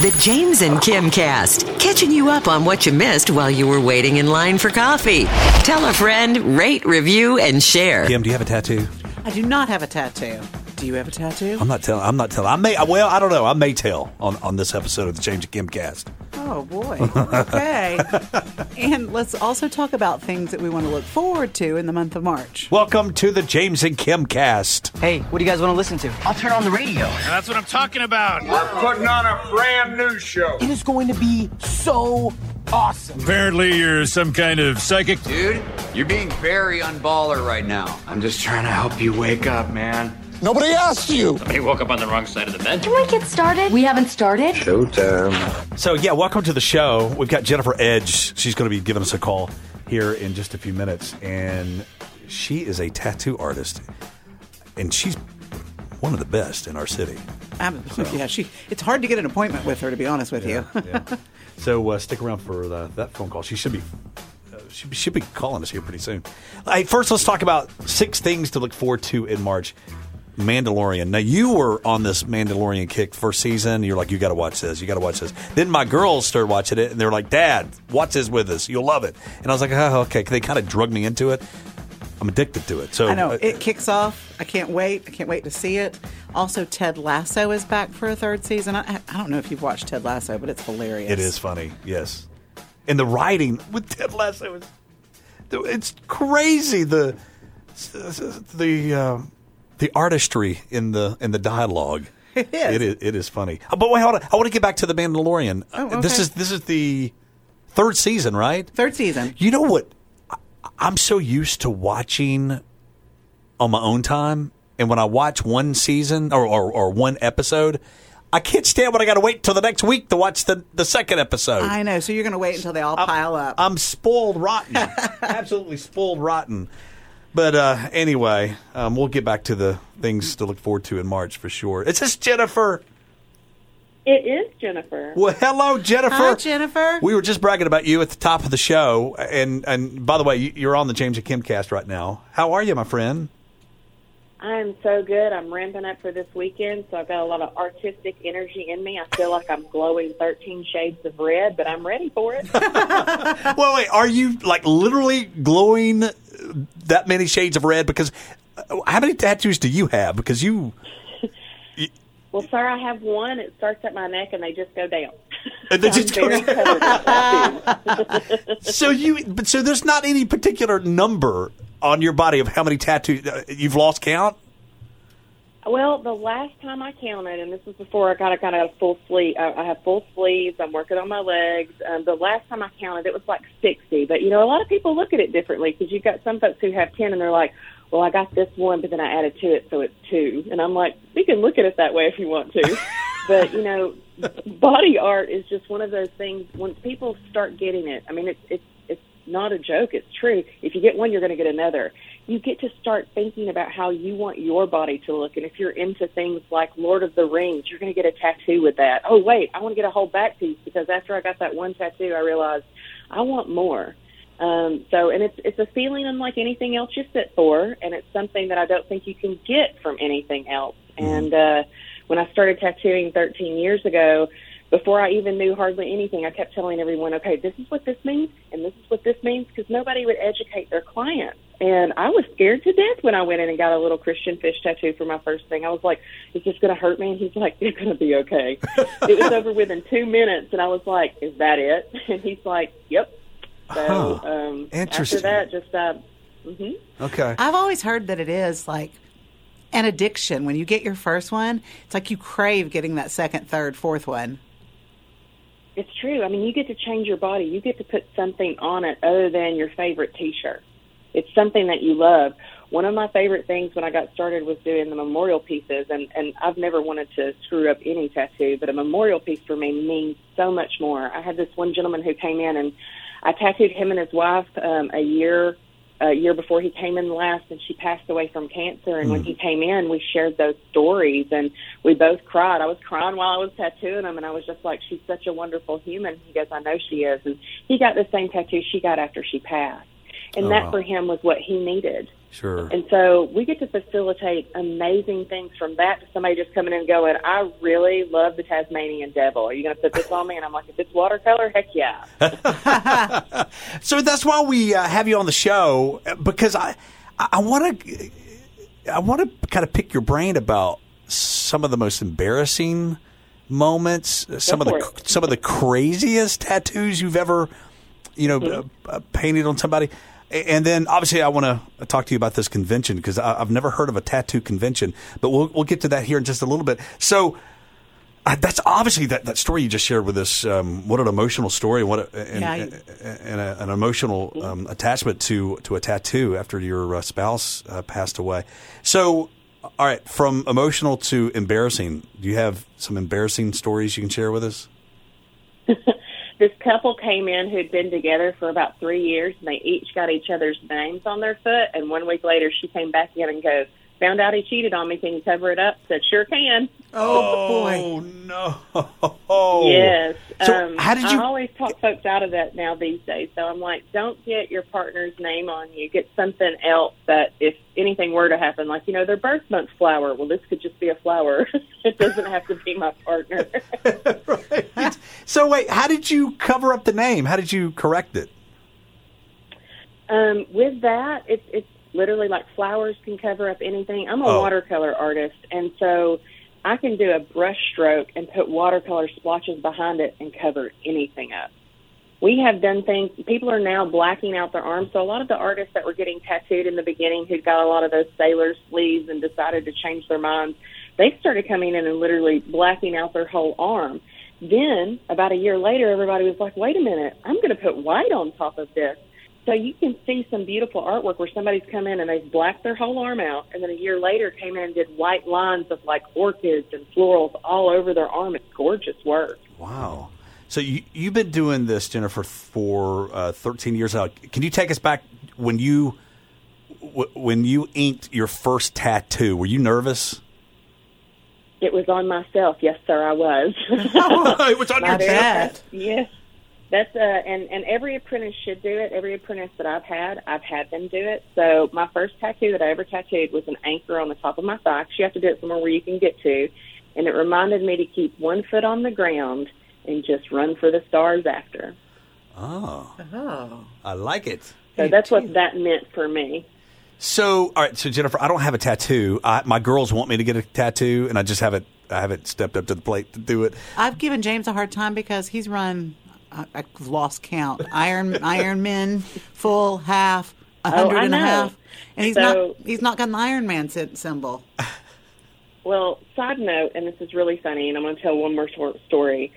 The James and Kim Cast, catching you up on what you missed while you were waiting in line for coffee. Tell a friend, rate, review, and share. Kim, do you have a tattoo? I do not have a tattoo. Do you have a tattoo? I'm not telling. I'm not telling. I may. Well, I don't know. I may tell on, on this episode of the James and Kim cast. Oh boy. Okay. and let's also talk about things that we want to look forward to in the month of March. Welcome to the James and Kim cast. Hey, what do you guys want to listen to? I'll turn on the radio. That's what I'm talking about. We're putting on a brand new show. It is going to be so awesome. Apparently, you're some kind of psychic. Dude, you're being very unballer right now. I'm just trying to help you wake up, man. Nobody asked you. Somebody woke up on the wrong side of the bed. Can we get started? We haven't started. Showtime. So yeah, welcome to the show. We've got Jennifer Edge. She's going to be giving us a call here in just a few minutes, and she is a tattoo artist, and she's one of the best in our city. Um, Yeah, she. It's hard to get an appointment with her, to be honest with you. yeah. So uh, stick around for the, that phone call. She should be. Uh, she be- should be calling us here pretty soon. Hey, first, let's talk about six things to look forward to in March. Mandalorian. Now you were on this Mandalorian kick first season. You're like, you got to watch this. You got to watch this. Then my girls started watching it, and they're like, Dad, watch this with us. You'll love it. And I was like, oh, okay. They kind of drugged me into it. I'm addicted to it. So I know it kicks off. I can't wait. I can't wait to see it. Also, Ted Lasso is back for a third season. I, I don't know if you've watched Ted Lasso, but it's hilarious. It is funny, yes. And the writing with Ted Lasso is it's crazy. The the uh, the artistry in the in the dialogue. It is. It is. It is funny. Uh, But wait, hold on. I want to get back to the Mandalorian. Oh, Uh, This is this is the third season, right? Third season. You know what? I'm so used to watching on my own time, and when I watch one season or, or, or one episode, I can't stand when I got to wait till the next week to watch the, the second episode. I know. So you're going to wait until they all I'm- pile up. I'm spoiled rotten. Absolutely spoiled rotten. But uh, anyway, um, we'll get back to the things to look forward to in March for sure. It's this Jennifer? It is Jennifer. Well, hello, Jennifer. Hi, Jennifer. We were just bragging about you at the top of the show, and and by the way, you're on the James and Kim cast right now. How are you, my friend? I'm so good. I'm ramping up for this weekend, so I've got a lot of artistic energy in me. I feel like I'm glowing 13 shades of red, but I'm ready for it. Well, wait, are you like literally glowing that many shades of red? Because uh, how many tattoos do you have? Because you well, sir, I have one. It starts at my neck, and they just go down. And they I'm just go down. covered with tattoos. so you but so there's not any particular number on your body of how many tattoos uh, you've lost count. Well, the last time I counted, and this was before I got I got a full sleeve. I I have full sleeves. I'm working on my legs. Um, the last time I counted, it was like 60. But you know, a lot of people look at it differently because you've got some folks who have 10, and they're like, "Well, I got this one, but then I added to it, so it's two. And I'm like, "We can look at it that way if you want to." but you know, body art is just one of those things. Once people start getting it, I mean, it's it's not a joke. It's true. If you get one, you're going to get another. You get to start thinking about how you want your body to look. And if you're into things like Lord of the Rings, you're going to get a tattoo with that. Oh, wait, I want to get a whole back piece because after I got that one tattoo, I realized I want more. Um, so, and it's it's a feeling unlike anything else you sit for, and it's something that I don't think you can get from anything else. And uh, when I started tattooing 13 years ago, before I even knew hardly anything, I kept telling everyone, okay, this is what this means, and this is what this means, because nobody would educate their clients. And I was scared to death when I went in and got a little Christian fish tattoo for my first thing. I was like, is this going to hurt me? And he's like, you're going to be okay. it was over within two minutes, and I was like, is that it? And he's like, yep. So Huh. um, Interesting. after that, just uh, hmm Okay. I've always heard that it is like an addiction. When you get your first one, it's like you crave getting that second, third, fourth one. It's true. I mean, you get to change your body. You get to put something on it other than your favorite T-shirt. It's something that you love. One of my favorite things when I got started was doing the memorial pieces, and and I've never wanted to screw up any tattoo, but a memorial piece for me means so much more. I had this one gentleman who came in, and I tattooed him and his wife um, a year a year before he came in last, and she passed away from cancer. And when hmm. he came in, we shared those stories, and we both cried. I was crying while I was tattooing him, and I was just like, "She's such a wonderful human." He goes, "I know she is." And he got the same tattoo she got after she passed, and Oh, that wow. for him was what he needed. Sure. And so we get to facilitate amazing things from that to somebody just coming in and going, I really love the Tasmanian devil. Are you going to put this on me? And I'm like, if it's watercolor, heck yeah. So that's why we uh, have you on the show because I I want to I want to kind of pick your brain about some of the most embarrassing moments, some of the it. some of the craziest tattoos you've ever you know Mm-hmm. uh, uh, painted on somebody. And then, obviously, I want to talk to you about this convention because I've never heard of a tattoo convention. But we'll we'll get to that here in just a little bit. So, uh, that's obviously that, that story you just shared with us. Um, what an emotional story, what a, and, Yeah, and, and a, an emotional um, attachment to to a tattoo after your uh, spouse uh, passed away. So, all right, from emotional to embarrassing, do you have some embarrassing stories you can share with us? this couple came in who'd been together for about three years, and they each got each other's names on their foot. And one week later, she came back in and goes, "Found out he cheated on me. Can you cover it up?" Said, "Sure can." Oh, boy. Oh no! Yes. So um, how did you? I always talk folks out of that now these days. So I'm like, don't get your partner's name on you. Get something else that if anything were to happen, like you know, their birth month flower. Well, this could just be a flower. it doesn't have to be my partner. Right. So wait, how did you cover up the name? How did you correct it? Um, with that, it's it's literally like flowers can cover up anything. I'm a Oh. watercolor artist, and so I can do a brush stroke and put watercolor splotches behind it and cover anything up. We have done things. People are now blacking out their arms. So a lot of the artists that were getting tattooed in the beginning, who'd got a lot of those sailor sleeves and decided to change their minds, they started coming in and literally blacking out their whole arm. Then about a year later, everybody was like, "Wait a minute, I'm going to put white on top of this." So you can see some beautiful artwork where somebody's come in and they've blacked their whole arm out, and then a year later came in and did white lines of like orchids and florals all over their arm. It's gorgeous work. Wow. So you you've been doing this, Jennifer, for uh, 13 years now. Can you take us back when you when you inked your first tattoo? Were you nervous? It was on myself. Yes, sir, I was. it was on your very bet. first- Yes. That's uh and and every apprentice should do it. Every apprentice that I've had, I've had them do it. So my first tattoo that I ever tattooed was an anchor on the top of my thigh. 'cause You have to do it somewhere where you can get to, and it reminded me to keep one foot on the ground and just run for the stars after. Oh, Oh. I like it. So that's what that meant for me. So, all right. So, Jennifer, I don't have a tattoo. I, my girls want me to get a tattoo, and I just haven't. I haven't stepped up to the plate to do it. I've given James a hard time because he's run. I, I've lost count. Iron Iron Men, full, half, a Oh, hundred I and a know. half, and he's So- not. He's not got an Iron Man symbol. Well, side note, and this is really funny, and I'm going to tell one more short story.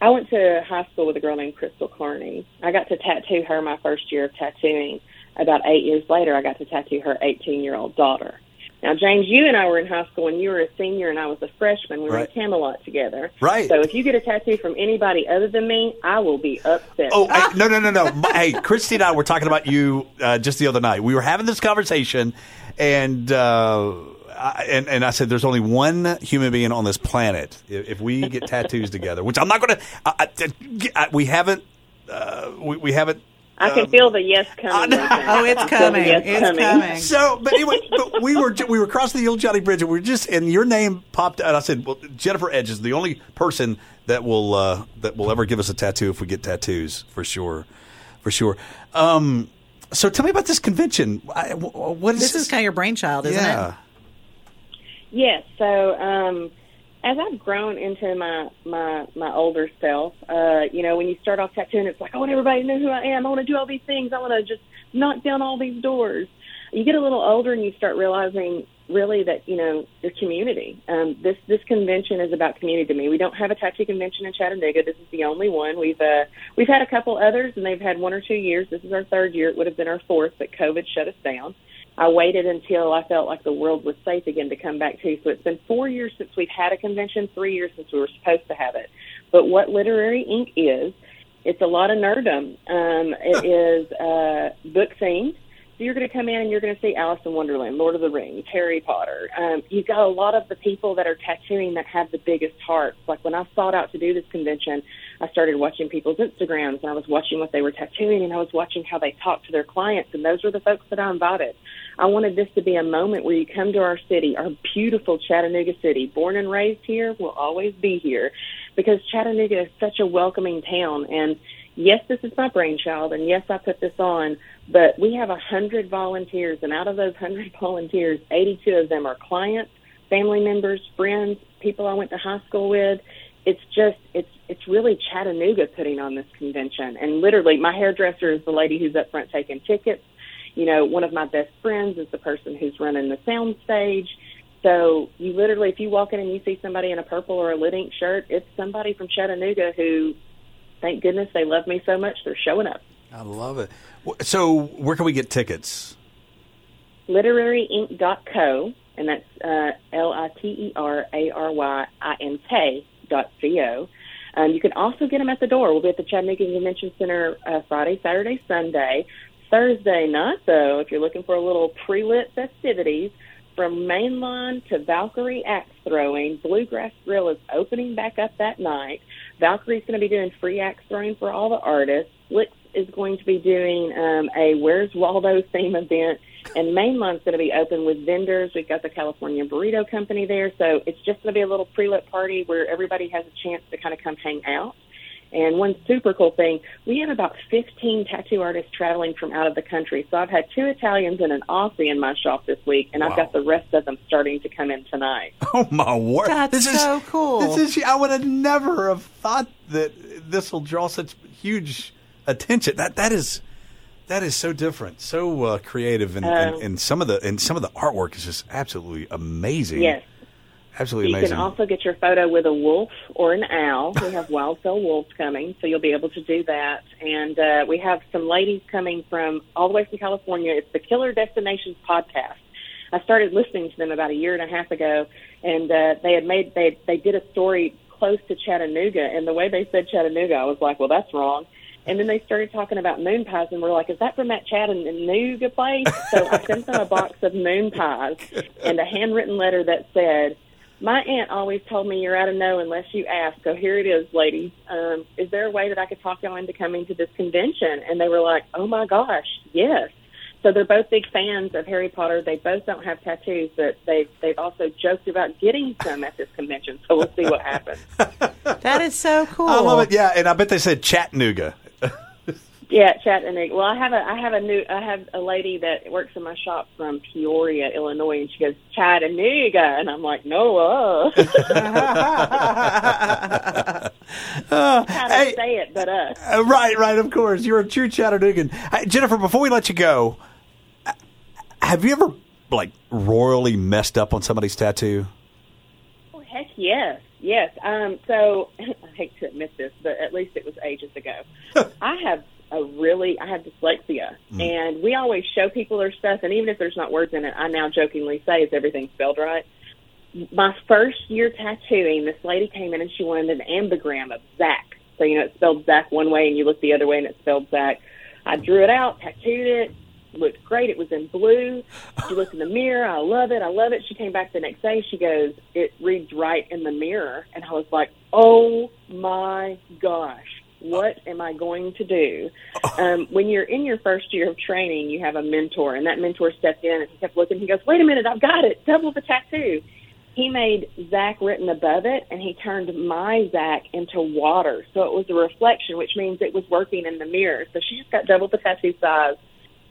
I went to high school with a girl named Crystal Carney. I got to tattoo her my first year of tattooing. About eight years later, I got to tattoo her 18 year old daughter. Now, James, you and I were in high school when you were a senior and I was a freshman. We were Right. in Camelot together. Right. So if you get a tattoo from anybody other than me, I will be upset. Oh hey, no no no no! My- hey, Christy and I were talking about you uh, just the other night. We were having this conversation, and uh, I, and and I said, "There's only one human being on this planet. If, if we get tattoos together, which I'm not going to, we haven't, uh, we, we haven't." I can feel the yes coming. know. Oh, it's I can feel the coming. yes It's coming. So, but anyway, but we were we were crossing the Olgiati Bridge, and we were just, and your name popped, and I said, "Well, Jennifer Edge is the only person that will uh, that will ever give us a tattoo if we get tattoos for sure, for sure." Um, so, tell me about this convention. I, what is This is kind of your brainchild, isn't yeah. it? Yes. So um, as I've grown into my my my older self, uh, you know, when you start off tattooing, it's like I want everybody to know who I am. I want to do all these things. I want to just knock down all these doors. You get a little older and you start realizing really that you know your community. Um, this this convention is about community to me. We don't have a tattoo convention in Chattanooga. This is the only one. We've uh, we've had a couple others, and they've had one or two years. This is our third year. It would have been our fourth, but COVID shut us down. I waited until I felt like the world was safe again to come back to. So it's been four years since we've had a convention, three years since we were supposed to have it. But what Literary Ink is, it's a lot of nerdum. Um, it is uh, book themed. So you're going to come in and you're going to see Alice in Wonderland, Lord of the Rings, Harry Potter. Um, you've got a lot of the people that are tattooing that have the biggest hearts. Like when I sought out to do this convention, I started watching people's Instagrams and I was watching what they were tattooing and I was watching how they talked to their clients and those were the folks that I invited. I wanted this to be a moment where you come to our city, our beautiful Chattanooga city, born and raised here, will always be here, because Chattanooga is such a welcoming town. And yes, this is my brainchild, and yes, I put this on, but we have a hundred volunteers, and out of those hundred volunteers, 82 of them are clients, family members, friends, people I went to high school with. It's just it's it's really Chattanooga putting on this convention, and literally, my hairdresser is the lady who's up front taking tickets you know, one of my best friends is the person who's running the sound stage. So you literally, if you walk in and you see somebody in a purple or a lit ink shirt, it's somebody from Chattanooga who, thank goodness, they love me so much, they're showing up. I love it. So where can we get tickets? LiteraryInk.co, and that's uh, L I T E R A R Y I N K dot C O. Um, you can also get them at the door. We'll be at the Chattanooga Convention Center uh, Friday, Saturday, Sunday. Thursday night, though, if you're looking for a little pre-lit festivities, from Mainline to Valkyrie axe throwing, Bluegrass Grill is opening back up that night. Valkyrie's going to be doing free axe throwing for all the artists. Flicks is going to be doing um, a Where's Waldo theme event, and Mainline's going to be open with vendors. We've got the California Burrito Company there, so it's just going to be a little pre-lit party where everybody has a chance to kind of come hang out. And one super cool thing, we have about 15 tattoo artists traveling from out of the country. So I've had two Italians and an Aussie in my shop this week, and wow. I've got the rest of them starting to come in tonight. Oh my word! That's this so is, cool. This is I would have never have thought that this will draw such huge attention. That that is that is so different, so uh, creative, and, um, and, and some of the and some of the artwork is just absolutely amazing. Yes. Absolutely you amazing. You can also get your photo with a wolf or an owl. We have wild cell wolves coming, so you'll be able to do that. And uh, we have some ladies coming from all the way from California. It's the Killer Destinations podcast. I started listening to them about a year and a half ago, and uh, they had made they they did a story close to Chattanooga, and the way they said Chattanooga, I was like, well, that's wrong. And then they started talking about moon pies, and we're like, "Is that from that Chad and Chattanooga place?" So I sent them a box of moon pies and a handwritten letter that said, my aunt always told me you're out of know unless you ask. So here it is, ladies. Um, is there a way that I could talk y'all into coming to this convention? And they were like, oh my gosh, yes. So they're both big fans of Harry Potter. They both don't have tattoos, but they've they've also joked about getting some at this convention. So we'll see what happens. that is so cool. I love it. Yeah, and I bet they said Chattanooga. Yeah, Chattanooga. Well, I have a I have a new I have a lady that works in my shop from Peoria, Illinois, and she goes Chattanooga, and I'm like, no, uh. uh How to hey, say it, but uh. uh. Right, right. Of course, you're a true Chattanoogan. Hey, Jennifer, before we let you go, have you ever like royally messed up on somebody's tattoo? Oh heck yes. Yes. Um, so I hate to admit this, but at least it was ages ago. I have a really I have dyslexia, mm. and we always show people their stuff, and even if there's not words in it, I now jokingly say, "Is everything spelled right?" My first year tattooing, this lady came in and she wanted an ambigram of Zach. So you know it's spelled Zach one way, and you look the other way, and it's spelled Zach. I drew it out, tattooed it, looked great. It was in blue. She looked in the mirror. I love it. I love it. She came back the next day. She goes, it reads right in the mirror. And I was like, oh my gosh what am I going to do? Um, when you're in your first year of training, you have a mentor, and that mentor stepped in and he kept looking. He goes, "Wait a minute, I've got it! Double the tattoo." He made Zach written above it, and he turned my Zach into water, so it was a reflection, which means it was working in the mirror. So she just got double the tattoo size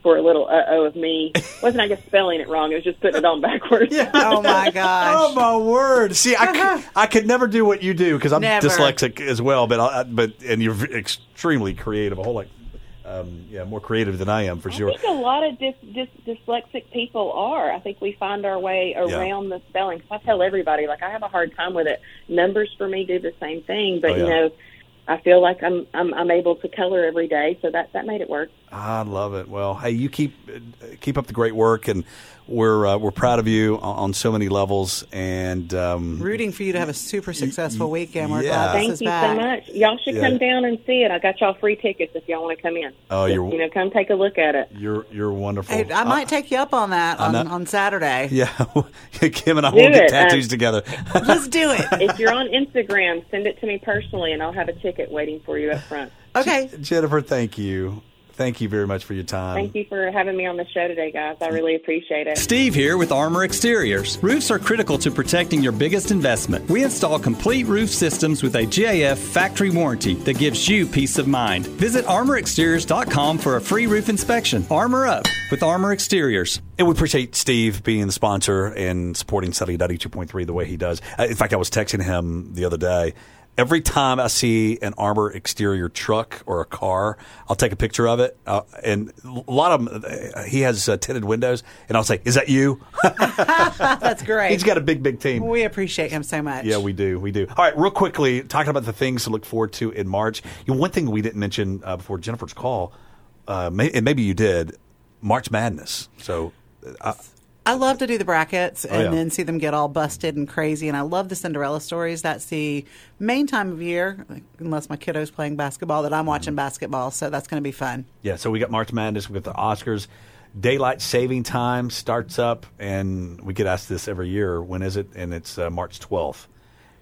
for a little uh oh of me. Wasn't I guess spelling it wrong? It was just putting it on backwards. yeah. Oh my gosh. Oh my word. See, I, could, I could never do what you do because I'm never. dyslexic as well. But I, but and you're extremely creative. A whole like. Um, yeah, more creative than I am for I sure. I think a lot of dys, dys, dyslexic people are. I think we find our way around yeah. the spelling. I tell everybody, like I have a hard time with it. Numbers for me do the same thing, but oh, yeah. you know, I feel like I'm I'm I'm able to color every day, so that that made it work. I love it. Well, hey, you keep keep up the great work, and we're uh, we're proud of you on, on so many levels. And um, Rooting for you to have a super successful weekend. We're yeah. glad this Thank is you back. so much. Y'all should Yeah. come down and see it. I got y'all free tickets if y'all want to come in. Oh, Just, you're- you know, come take a look at it. you're you're wonderful. Hey, I might take you up on that on, know. on Saturday. Yeah, Kim and I Do will get tattoos Um, together. Let's do it. if you're on Instagram, send it to me personally, and I'll have a ticket waiting for you up front. Okay. Jennifer, thank you. Thank you very much for your time. Thank you for having me on the show today, guys. I really appreciate it. Steve here with Armor Exteriors. Roofs are critical to protecting your biggest investment. We install complete roof systems with a GAF factory warranty that gives you peace of mind. Visit armorexteriors.com for a free roof inspection. Armor up with Armor Exteriors. And we appreciate Steve being the sponsor and supporting Sunny 92.3 the way he does. Uh, In fact, I was texting him the other day. Every time I see an armor exterior truck or a car, I'll take a picture of it. Uh, and a lot of them, uh, he has uh, tinted windows, and I'll say, Is that you? That's great. He's got a big, big team. we appreciate him so much. Yeah, we do. We do. All right, real quickly, talking about the things to look forward to in March. You know, one thing we didn't mention uh, before Jennifer's call, uh, may, and maybe you did, March Madness. So, uh, I love to do the brackets and Oh, yeah. then see them get all busted and crazy. And I love the Cinderella stories. That's the main time of year, unless my kiddo's playing basketball, that I'm watching basketball. So that's going to be fun. yeah, so we got March Madness, we got the Oscars. Daylight saving time starts up, and we get asked this every year. When is it? And it's uh, March 12th.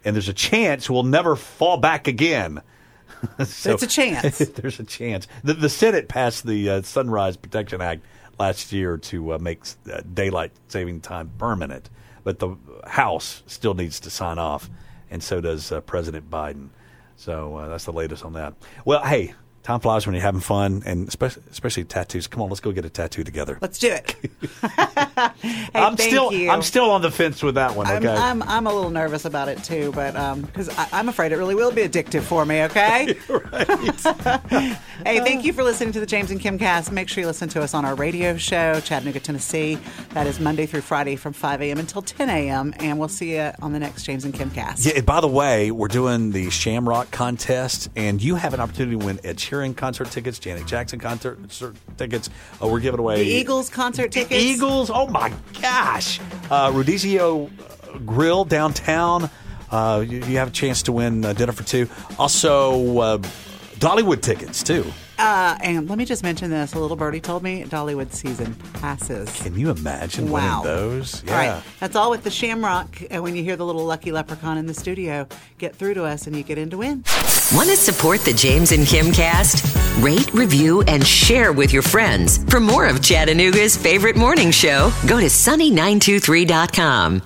And there's a chance we'll never fall back again. So- It's a chance. there's a chance. The, the Senate passed the uh, Sunrise Protection Act last year to uh, make uh, daylight saving time permanent, but the House still needs to sign off, and so does uh, President Biden. So uh, that's the latest on that. Well, hey, time flies when you're having fun, and especially, especially tattoos. Come on, let's go get a tattoo together. Let's do it. hey, I'm still you. I'm still on the fence with that one. I'm, Okay. I'm, I'm a little nervous about it too, but um, because I I'm afraid it really will be addictive for me. Okay. hey, thank you for listening to the James and Kim Cast. Make sure you listen to us on our radio show, Chattanooga, Tennessee. That is Monday through Friday from 5 a.m. until 10 a.m. And we'll see you on the next James and Kim Cast. Yeah, and by the way, we're doing the Shamrock contest, and you have an opportunity to win Ed Sheeran concert tickets, Janet Jackson concert tickets. Uh, we're giving away The Eagles concert tickets. Eagles. Oh my gosh! Uh, Rodizio Grill downtown. Uh, you, you have a chance to win uh, dinner for two. Also, uh, Dollywood tickets too. Uh, and let me just mention this. A little birdie told me Dollywood season passes. Can you imagine Wow. winning those? All right, that's all with the Shamrock. And when you hear the little lucky leprechaun in the studio, get through to us and you get in to win. Want to support the James and Kim cast? Rate, review, and share with your friends. For more of Chattanooga's favorite morning show, go to sunny923.com.